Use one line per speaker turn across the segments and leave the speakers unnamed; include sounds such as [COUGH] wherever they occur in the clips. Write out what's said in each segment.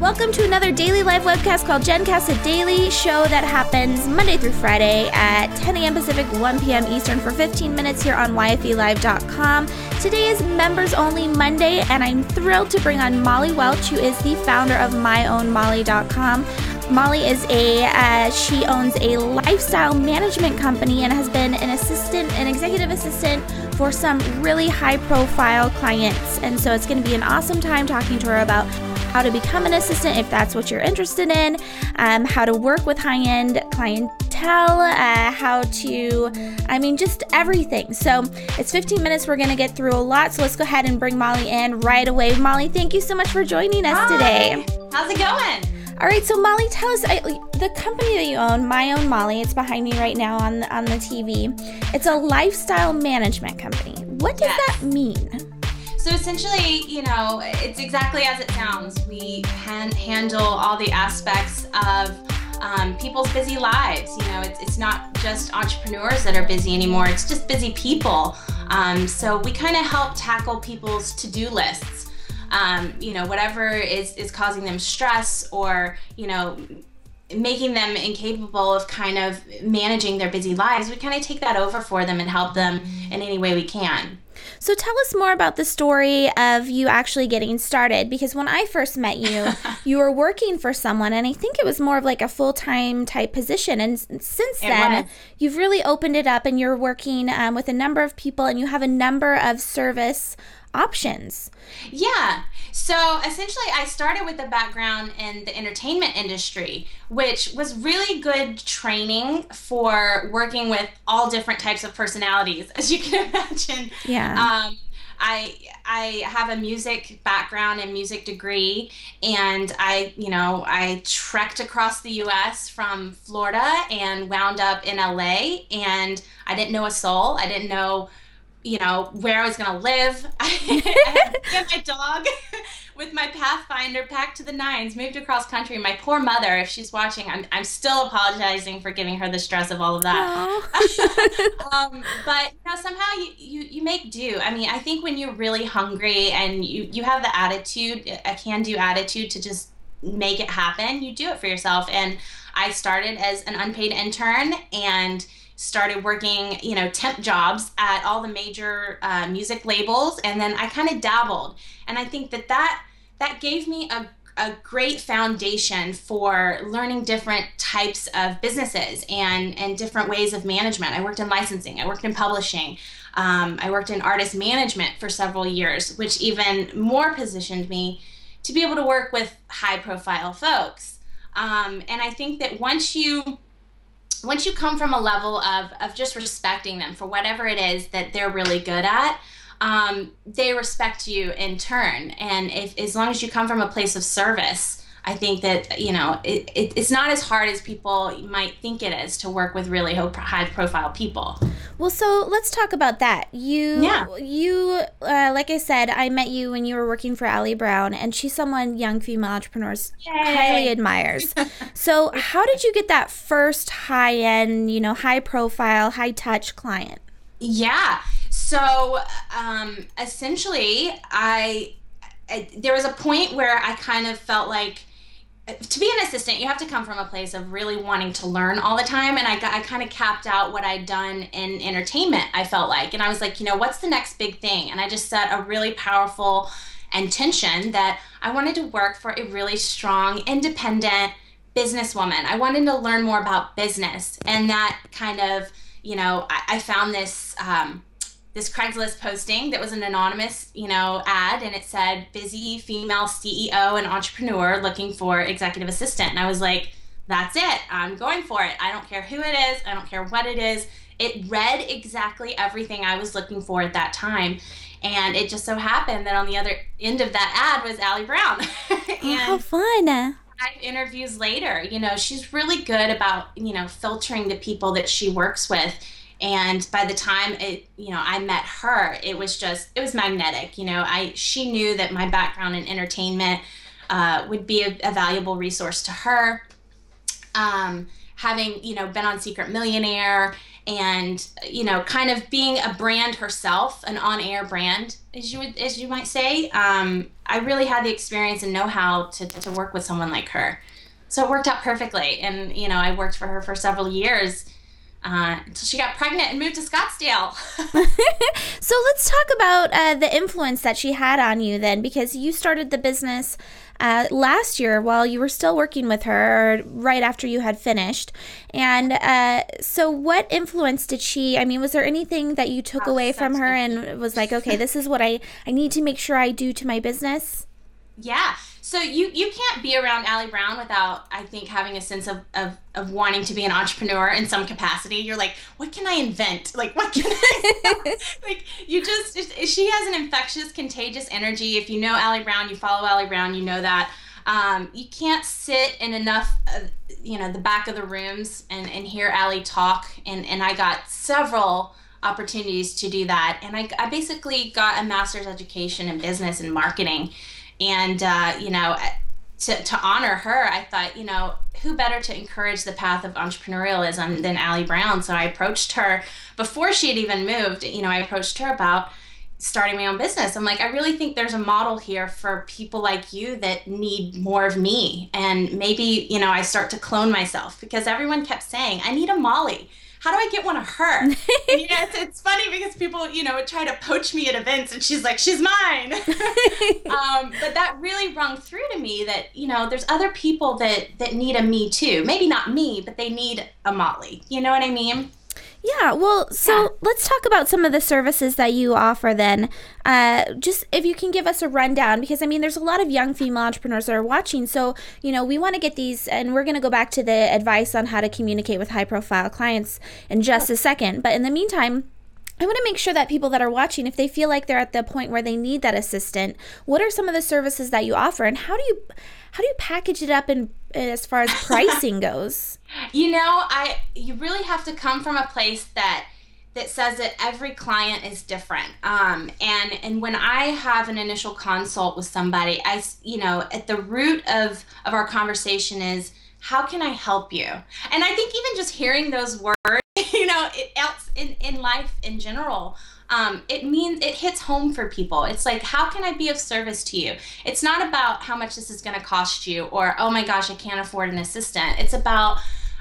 Welcome to another daily live webcast called GenCast, a daily show that happens Monday through Friday at 10 a.m. Pacific, 1 p.m. Eastern for 15 minutes here on YFELive.com. Today is Members Only Monday, and I'm thrilled to bring on Molly Welch, who is the founder of MyOwnMolly.com. Molly is a uh, she owns a lifestyle management company and has been an assistant, an executive assistant for some really high profile clients. And so it's going to be an awesome time talking to her about how to become an assistant if that's what you're interested in, um, how to work with high end clientele, uh, how to, I mean, just everything. So it's 15 minutes. We're going to get through a lot. So let's go ahead and bring Molly in right away. Molly, thank you so much for joining us
Hi.
today.
How's it going?
All right, so Molly, tell us I, the company that you own, My Own Molly. It's behind me right now on the, on the TV. It's a lifestyle management company. What does
Yes.
that mean?
So essentially, you know, it's exactly as it sounds. We han- handle all the aspects of um, people's busy lives. You know, it's, it's not just entrepreneurs that are busy anymore, it's just busy people. Um, so we kind of help tackle people's to do lists. Um, you know, whatever is, is causing them stress or, you know, making them incapable of kind of managing their busy lives, we kind of take that over for them and help them in any way we can.
So tell us more about the story of you actually getting started because when I first met you, [LAUGHS] you were working for someone and I think it was more of like a full-time type position and since then you've really opened it up and you're working um, with a number of people and you have a number of service options.
Yeah. So essentially, I started with a background in the entertainment industry, which was really good training for working with all different types of personalities, as you can [LAUGHS] imagine.
Yeah.
Um, I I have a music background and music degree, and I you know I trekked across the U.S. from Florida and wound up in LA, and I didn't know a soul. I didn't know you know where I was gonna live. [LAUGHS] I had my dog [LAUGHS] with my Pathfinder packed to the nines, moved across country. My poor mother, if she's watching, I'm I'm still apologizing for giving her the stress of all of that [LAUGHS] um, but you know, somehow you, you, you make do. I mean, I think when you're really hungry and you, you have the attitude, a can do attitude to just make it happen, you do it for yourself. And I started as an unpaid intern and started working, you know, temp jobs at all the major uh, music labels. And then I kind of dabbled. And I think that that, that gave me a a great foundation for learning different types of businesses and and different ways of management. I worked in licensing, I worked in publishing, um, I worked in artist management for several years, which even more positioned me to be able to work with high profile folks. Um, and I think that once you once you come from a level of of just respecting them for whatever it is that they're really good at um, they respect you in turn. And if as long as you come from a place of service i think that you know it, it, it's not as hard as people might think it is to work with really high profile people
Well, so let's talk about that. You,
Yeah.
you, uh, like I said, I met you when you were working for Ali Brown, and she's someone young female entrepreneurs highly admires. [LAUGHS] so, how did you get that first high end, you know, high profile, high touch client?
Yeah. So um, essentially, I, I there was a point where I kind of felt like to be an assistant, you have to come from a place of really wanting to learn all the time. And I I kind of capped out what I'd done in entertainment. I felt like, and I was like, you know, what's the next big thing? And I just set a really powerful intention that I wanted to work for a really strong, independent businesswoman. I wanted to learn more about business, and that kind of, you know, I, I found this. Um, this Craigslist posting that was an anonymous, you know, ad and it said busy female CEO and entrepreneur looking for executive assistant. And I was like, that's it. I'm going for it. I don't care who it is. I don't care what it is. It read exactly everything I was looking for at that time. And it just so happened that on the other end of that ad was Ali Brown. [LAUGHS]
Oh, how fun!
five interviews later, you know, she's really good about, you know, filtering the people that she works with. And by the time it, you know, I met her, it was just, it was magnetic. You know, I, she knew that my background in entertainment uh, would be a, a valuable resource to her. Um, having, you know, been on Secret Millionaire and you know kind of being a brand herself an on-air brand as you would as you might say um, i really had the experience and know how to, to work with someone like her so it worked out perfectly and you know i worked for her for several years uh, until she got pregnant and moved to Scottsdale. [LAUGHS]
so let's talk about uh, the influence that she had on you then, because you started the business uh, last year while you were still working with her, right after you had finished. And uh, so, what influence did she? I mean, was there anything that you took oh, away from her and was like, okay, this is what I I need to make sure I do to my business?
Yeah. So you you can't be around Ali Brown without I think having a sense of, of of wanting to be an entrepreneur in some capacity. You're like, what can I invent? Like what can I [LAUGHS] [LAUGHS] like you just she has an infectious, contagious energy. If you know Ali Brown, you follow Ali Brown, you know that. Um, you can't sit in enough, uh, you know, the back of the rooms and, and hear Ali talk. And, and I got several opportunities to do that. And I, I basically got a master's education in business and marketing and uh, you know to, to honor her i thought you know who better to encourage the path of entrepreneurialism than ali brown? So i approached her. Before she had even moved you know i approached her about starting my own business. I'm like i really think there's a model here for people like you that need more of me. And maybe you know i start to clone myself because everyone kept saying i need a molly how do I get one of her? and, [LAUGHS] it's, it's, funny because people, you know, try to poach me at events and she's like, she's mine. [LAUGHS] um, but that really rung through to me that, you know, there's other people that, that need a me too. Maybe not me, but they need a Molly. You know what I mean?
Yeah, well, so yeah. let's talk about some of the services that you offer then. Uh, just if you can give us a rundown, because I mean, there's a lot of young female entrepreneurs that are watching. So, you know, we want to get these, and we're going to go back to the advice on how to communicate with high profile clients in just a second. But in the meantime, I want to make sure that people that are watching, if they feel like they're at the point where they need that assistant, what are some of the services that you offer, and how do you how do you package it up in as far as [LAUGHS] pricing goes?
You know, I you really have to come from a place that that says that every client is different. Um, and and when I have an initial consult with somebody, I you know at the root of of our conversation is how can I help you? And I think even just hearing those words, [LAUGHS] you know, it else in, in life in general, um, it means it hits home for people. It's like, how can I be of service to you? It's not about how much this is going to cost you or, oh my gosh, I can't afford an assistant. It's about,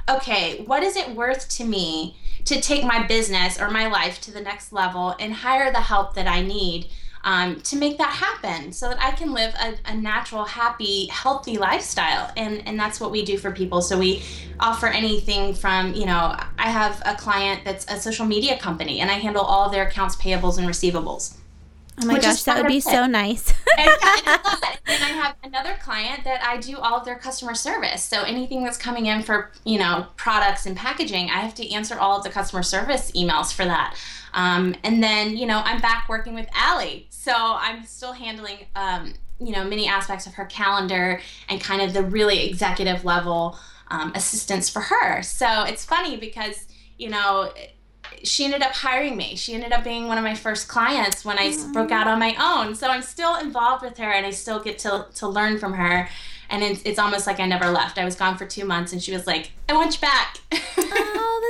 okay, what is it worth to me to take my business or my life to the next level and hire the help that I need? Um, to make that happen so that I can live a, a, natural, happy, healthy lifestyle. And, and that's what we do for people. So we offer anything from, you know, I have a client that's a social media company and I handle all of their accounts payables and receivables.
Oh my gosh, that would be so nice. [LAUGHS]
and, [LAUGHS] and I have another client that I do all of their customer service. So anything that's coming in for, you know, products and packaging, I have to answer all of the customer service emails for that. Um, and then, you know, I'm back working with Ali. So I'm still handling, um, you know, many aspects of her calendar and kind of the really executive level um, assistance for her. So it's funny because, you know, she ended up hiring me. She ended up being one of my first clients when I mm-hmm. broke out on my own. So I'm still involved with her and I still get to, to learn from her and it's, it's almost like I never left. I was gone for two months, and she was like, "I want you back." [LAUGHS]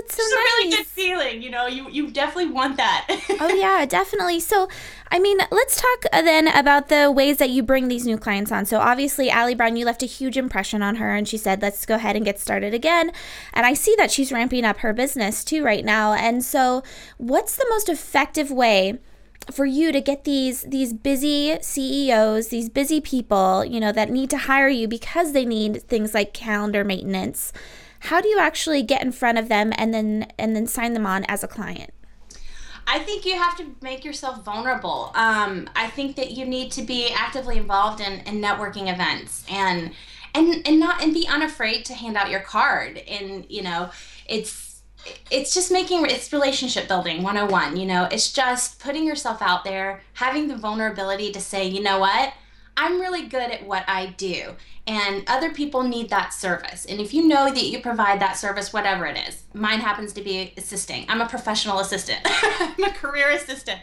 That's so
it's
nice.
a really good feeling, you know. You you definitely want that. [LAUGHS]
oh yeah, definitely. So, I mean, let's talk uh, then about the ways that you bring these new clients on. So obviously, Ali Brown, you left a huge impression on her, and she said, "Let's go ahead and get started again." And I see that she's ramping up her business too right now. And so, what's the most effective way? for you to get these these busy CEOs, these busy people, you know, that need to hire you because they need things like calendar maintenance. How do you actually get in front of them and then and then sign them on as a client?
I think you have to make yourself vulnerable. Um, I think that you need to be actively involved in, in networking events and and and not and be unafraid to hand out your card. And you know, it's it's just making it's relationship building 101 you know it's just putting yourself out there having the vulnerability to say you know what i'm really good at what i do and other people need that service. And if you know that you provide that service whatever it is mine happens to be assisting. I'm a professional assistant. [LAUGHS] I'm a career assistant.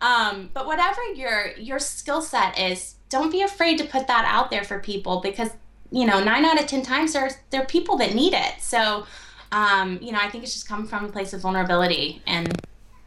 Um, but whatever your your skill set is don't be afraid to put that out there for people because you know nine out of ten times there's there are people that need it. So um, you know, I think it's just come from a place of vulnerability and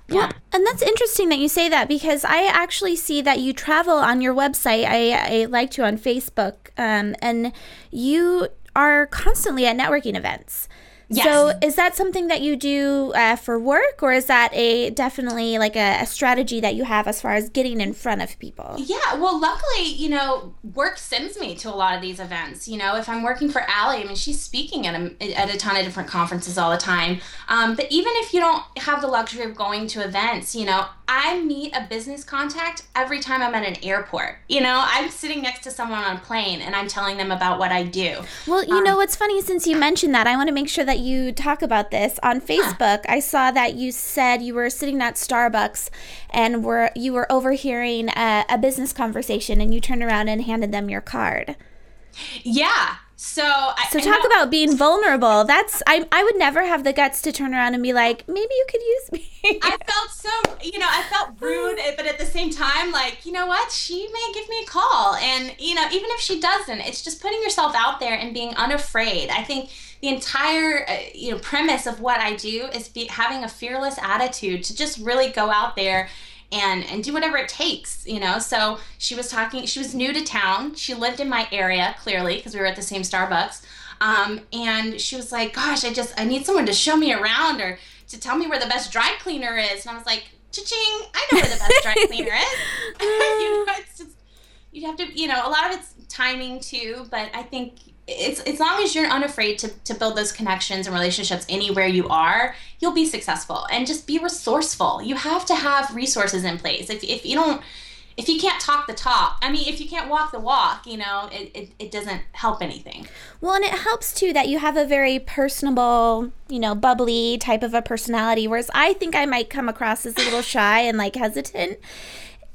yeah. Well,
and that's interesting that you say that because I actually see that you travel on your website. I, I liked you on Facebook, um, and you are constantly at networking events. Yes. So is that something that you do uh, for work, or is that a definitely like a, a, strategy that you have as far as getting in front of people?
Yeah, well, luckily, you know, work sends me to a lot of these events. You know, if I'm working for Ali, I mean, she's speaking at a, at a ton of different conferences all the time. Um, but even if you don't have the luxury of going to events, you know, I meet a business contact every time I'm at an airport. You know, I'm sitting next to someone on a plane and I'm telling them about what I do.
Well, you um, know what's funny since you mentioned that, I want to make sure that you talk about this on Facebook. Huh. I saw that you said you were sitting at Starbucks and were you were overhearing a, a business conversation and you turned around and handed them your card.
Yeah, so, I,
so talk about being vulnerable. That's I I would never have the guts to turn around and be like, maybe you could use
me. I felt so, you know, I felt [LAUGHS] uh-huh. rude, but at the same time, like, you know what? She may give me a call, and you know, even if she doesn't, it's just putting yourself out there and being unafraid. I think the entire uh, you know premise of what I do is be having a fearless attitude to just really go out there and and do whatever it takes you know? So she was talking she was new to town. She lived in my area clearly because we were at the same starbucks. Um, and she was like gosh i just i need someone to show me around or to tell me where the best dry cleaner is. And i was like cha-ching i know where the best dry cleaner is. [LAUGHS] You know it's just you have to you know a lot of it's timing too but i think it's as long as you're unafraid to, to build those connections and relationships anywhere you are you'll be successful. And just be resourceful. You have to have resources in place. If, if you don't if you can't talk the talk i mean if you can't walk the walk you know it, it, it doesn't help anything.
Well and it helps too that you have a very personable you know bubbly type of a personality whereas i think i might come across as a little shy and like hesitant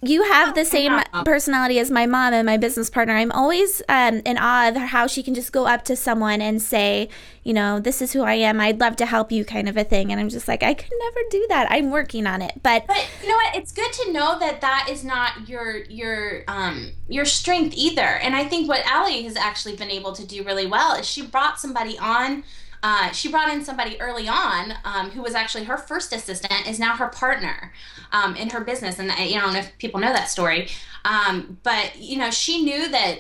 you have the same personality as my mom and my business partner. I'm always um, in awe of how she can just go up to someone and say, you know, this is who I am. I'd love to help you, kind of a thing. And I'm just like, I could never do that. I'm working on it. But
but you know what? It's good to know that that is not your your um your strength either. And I think what Ali has actually been able to do really well is she brought somebody on uh, she brought in somebody early on um, who was actually her first assistant, is now her partner um, in her business. And I, you don't know if people know that story, um, but you know she knew that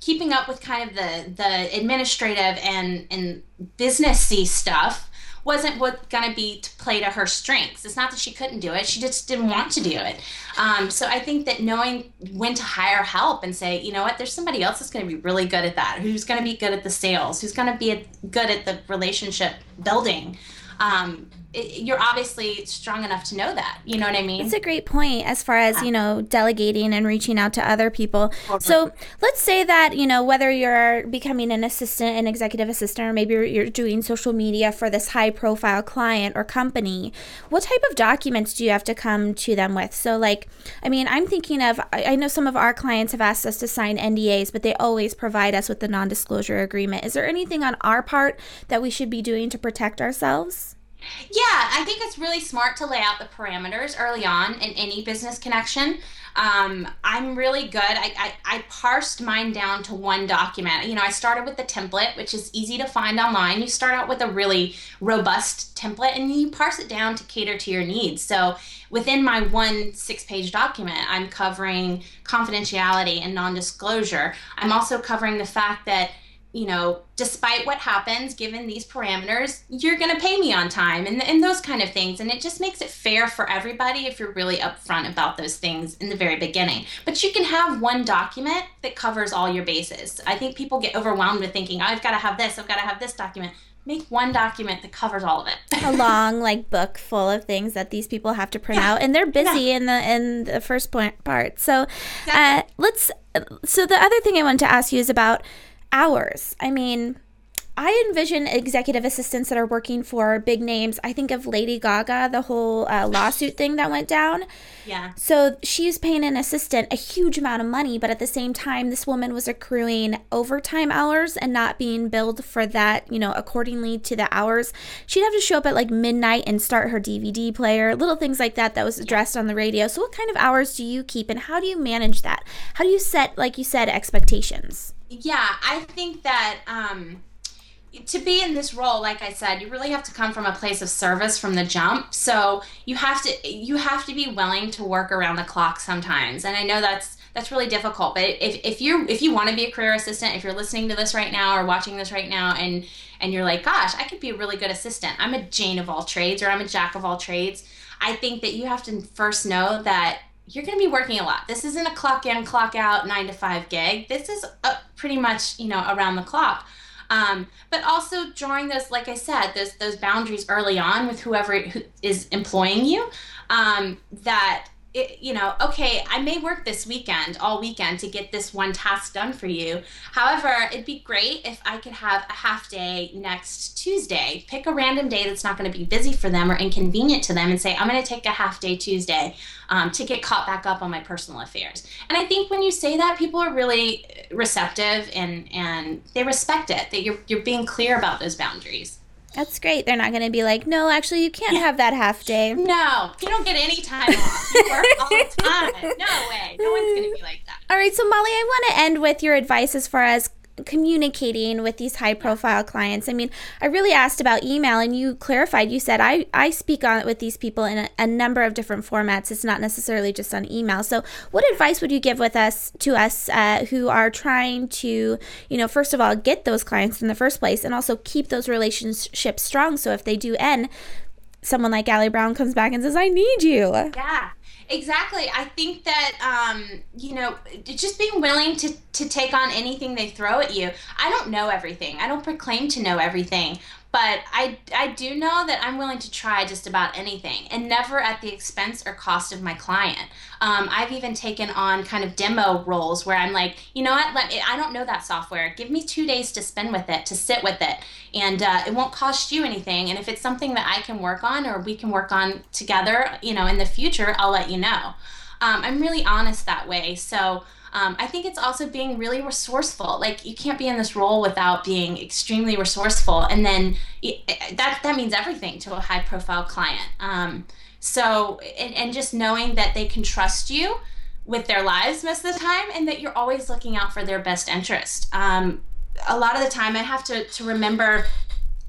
keeping up with kind of the the administrative and and businessy stuff wasn't what going to be to play to her strengths. It's not that she couldn't do it; she just didn't want to do it. Um, so I think that knowing when to hire help and say, you know what, there's somebody else that's going to be really good at that, who's going to be good at the sales, who's going to be good at the relationship building. Um, it, you're obviously strong enough to know that. You know what I mean?
It's a great point as far as, you know, delegating and reaching out to other people. So let's say that, you know, whether you're becoming an assistant, an executive assistant, or maybe you're doing social media for this high profile client or company, what type of documents do you have to come to them with? So, like, I mean, I'm thinking of, I know some of our clients have asked us to sign NDAs, but they always provide us with the non disclosure agreement. Is there anything on our part that we should be doing to protect ourselves?
Yeah, I think it's really smart to lay out the parameters early on in any business connection. Um, I'm really good. I, I, I, parsed mine down to one document. You know, I started with the template, which is easy to find online. You start out with a really robust template and you parse it down to cater to your needs. So within my one six page document, I'm covering confidentiality and non disclosure. I'm also covering the fact that you know, despite what happens, given these parameters, you're going to pay me on time and, and those kind of things. And it just makes it fair for everybody if you're really upfront about those things in the very beginning. But you can have one document that covers all your bases. I think people get overwhelmed with thinking, oh, I've got to have this, I've got to have this document. Make one document that covers all of it.
a [LAUGHS] long like book full of things that these people have to print yeah. out, and they're busy yeah. in the in the first part. So, exactly. uh, let's. So the other thing I wanted to ask you is about hours. I mean, I envision executive assistants that are working for big names. I think of Lady Gaga, the whole uh, lawsuit thing that went down.
Yeah.
So she's paying an assistant a huge amount of money, but at the same time, this woman was accruing overtime hours and not being billed for that, you know, accordingly to the hours. She'd have to show up at like midnight and start her DVD player, little things like that that was addressed on the radio. So, what kind of hours do you keep and how do you manage that? How do you set, like you said, expectations?
Yeah, I think that um, to be in this role like i said you really have to come from a place of service from the jump so you have to you have to be willing to work around the clock sometimes and i know that's that's really difficult but if, if you if you want to be a career assistant if you're listening to this right now or watching this right now and and you're like gosh i could be a really good assistant i'm a jane of all trades or i'm a jack of all trades i think that you have to first know that you're going to be working a lot. This isn't a clock in, clock out, nine to five gig. This is a, pretty much, you know, around the clock. Um, but also drawing those, like I said, those those boundaries early on with whoever is employing you. Um, that it, you know, okay, I may work this weekend, all weekend, to get this one task done for you. However, it'd be great if I could have a half day next Tuesday. Pick a random day that's not going to be busy for them or inconvenient to them and say, I'm going to take a half day Tuesday um, to get caught back up on my personal affairs. And I think when you say that, people are really receptive and, and they respect it, that you're, you're being clear about those boundaries.
That's great. They're not going to be like, no, actually, you can't have that half day.
No, you don't get any time off. You work all the time. No way. No one's going to be like that.
All right. So, Molly, I want to end with your advice as far as communicating with these high profile clients. I mean i really asked about email and you clarified you said i i speak on with these people in a, a, number of different formats. It's not necessarily just on email. So what advice would you give with us to us uh, who are trying to you know first of all get those clients in the first place and also keep those relationships strong so if they do end someone like Ali Brown comes back and says i need you.
Yeah exactly. I think that um, you know just being willing to to take on anything they throw at you. I don't know everything. I don't proclaim to know everything but I, I do know that I'm willing to try just about anything and never at the expense or cost of my client. Um, I've even taken on kind of demo roles where I'm like, you know what, Let me, I don't know that software. Give me two days to spend with it, to sit with it, and uh, it won't cost you anything. And if it's something that I can work on or we can work on together, you know, in the future, I'll let you know. Um, I'm really honest that way. So, um, I think it's also being really resourceful. Like you can't be in this role without being extremely resourceful, and then it, that that means everything to a high profile client. Um, so and, and just knowing that they can trust you with their lives most of the time, and that you're always looking out for their best interest. Um, a lot of the time, I have to to remember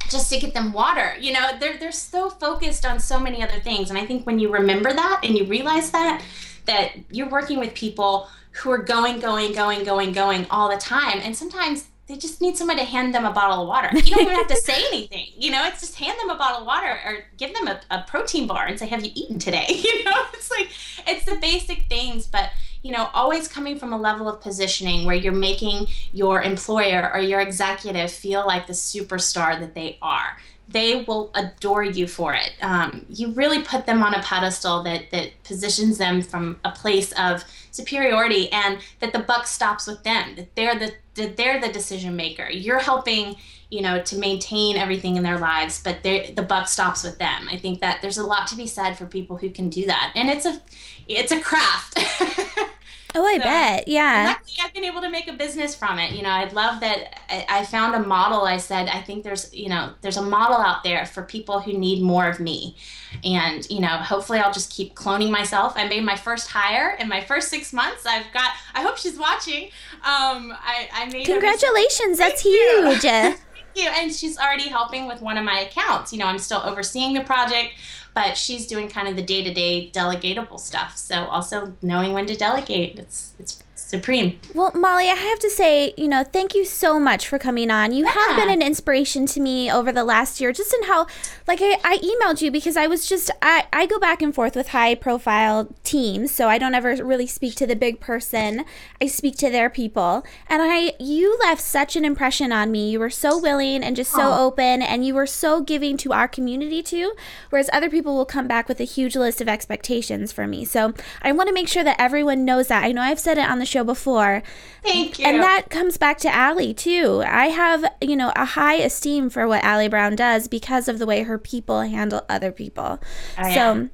just to get them water. You know, they're they're so focused on so many other things, and I think when you remember that and you realize that that you're working with people who are going, going, going, going, going all the time. And sometimes they just need someone to hand them a bottle of water. You don't even have to say [LAUGHS] anything. You know, it's just hand them a bottle of water or give them a, a protein bar and say, Have you eaten today? [LAUGHS] You know, it's like, it's the basic things, but, you know, always coming from a level of positioning where you're making your employer or your executive feel like the superstar that they are they will adore you for it. Um, you really put them on a pedestal that that positions them from a place of superiority, and that the buck stops with them. That they're the that they're the decision maker. You're helping, you know, to maintain everything in their lives, but the buck stops with them. I think that there's a lot to be said for people who can do that, and it's a it's a craft. [LAUGHS]
Oh, I so, bet. Yeah.
Luckily, I've been able to make a business from it. You know, I'd love that I, found a model. I said, I think there's, you know, there's a model out there for people who need more of me. And, you know, hopefully I'll just keep cloning myself. I made my first hire in my first six months. I've got, I hope she's watching. Um, I, I made
Congratulations. That's huge. [LAUGHS]
Thank you. And she's already helping with one of my accounts. You know, I'm still overseeing the project but she's doing kind of the day to day delegatable stuff. So also knowing when to delegate, it's it's supreme.
Well, Molly, I have to say, you know, thank you so much for coming on. You yeah. have been an inspiration to me over the last year, just in how, like, I, I emailed you because I was just, I, I go back and forth with high profile teams, so I don't ever really speak to the big person. I speak to their people. And I, you left such an impression on me. You were so willing and just so Aww. open, and you were so giving to our community too, whereas other people will come back with a huge list of expectations for me. So I want to make sure that everyone knows that. I know I've said it on the show before.
Thank you.
And that comes back to Ali too. I have, you know, a high esteem for what Ali Brown does because of the way her people handle other people. Oh, yeah. So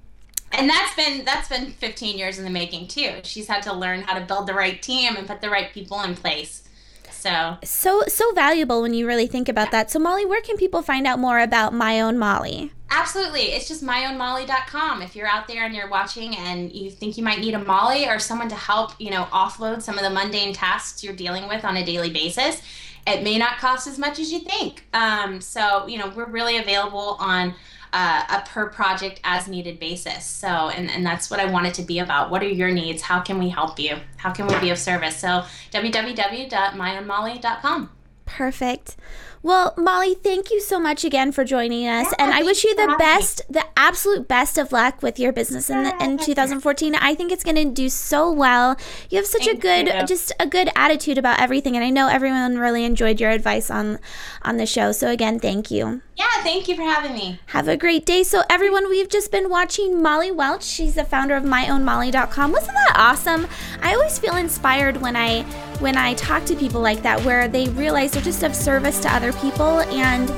and that's been that's been 15 years in the making too. She's had to learn how to build the right team and put the right people in place. So
so so valuable when you really think about yeah. that. So Molly, where can people find out more about My Own Molly?
Absolutely. It's just myownmolly.com. If you're out there and you're watching and you think you might need a Molly or someone to help, you know, offload some of the mundane tasks you're dealing with on a daily basis, it may not cost as much as you think. Um, so, you know, we're really available on uh, a per project as needed basis. So, and, and that's what I want it to be about. What are your needs? How can we help you? How can we be of service? So, www.myownmolly.com.
Perfect. Well, Molly, thank you so much again for joining us, yeah, and I wish you the best, me. the absolute best of luck with your business in, the, in 2014. I think it's going to do so well. You have such thank a good, you. just a good attitude about everything, and I know everyone really enjoyed your advice on on the show. So again, thank you.
Yeah, thank you for having me.
Have a great day. So everyone, we've just been watching Molly Welch. She's the founder of MyOwnMolly.com. Wasn't that awesome? I always feel inspired when I when I talk to people like that, where they realize they're just of service to other people and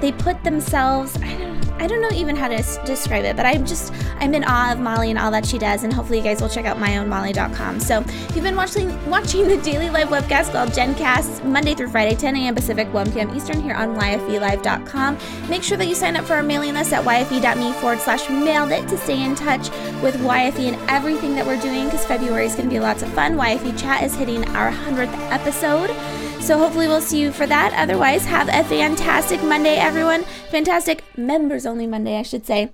they put themselves. I don't I don't know even how to describe it, but I'm just I'm in awe of Molly and all that she does, and hopefully you guys will check out myownmolly.com. So if you've been watching watching the daily live webcast called GenCast Monday through Friday, 10 a.m. Pacific, 1 p.m. Eastern here on YFELive.com. Make sure that you sign up for our mailing list at YFE.me forward slash mailed it to stay in touch with YFE and everything that we're doing because February is going to be lots of fun. YFE Chat is hitting our 100th episode. So hopefully we'll see you for that. Otherwise, have a fantastic Monday, everyone. Fantastic members only Monday, I should say.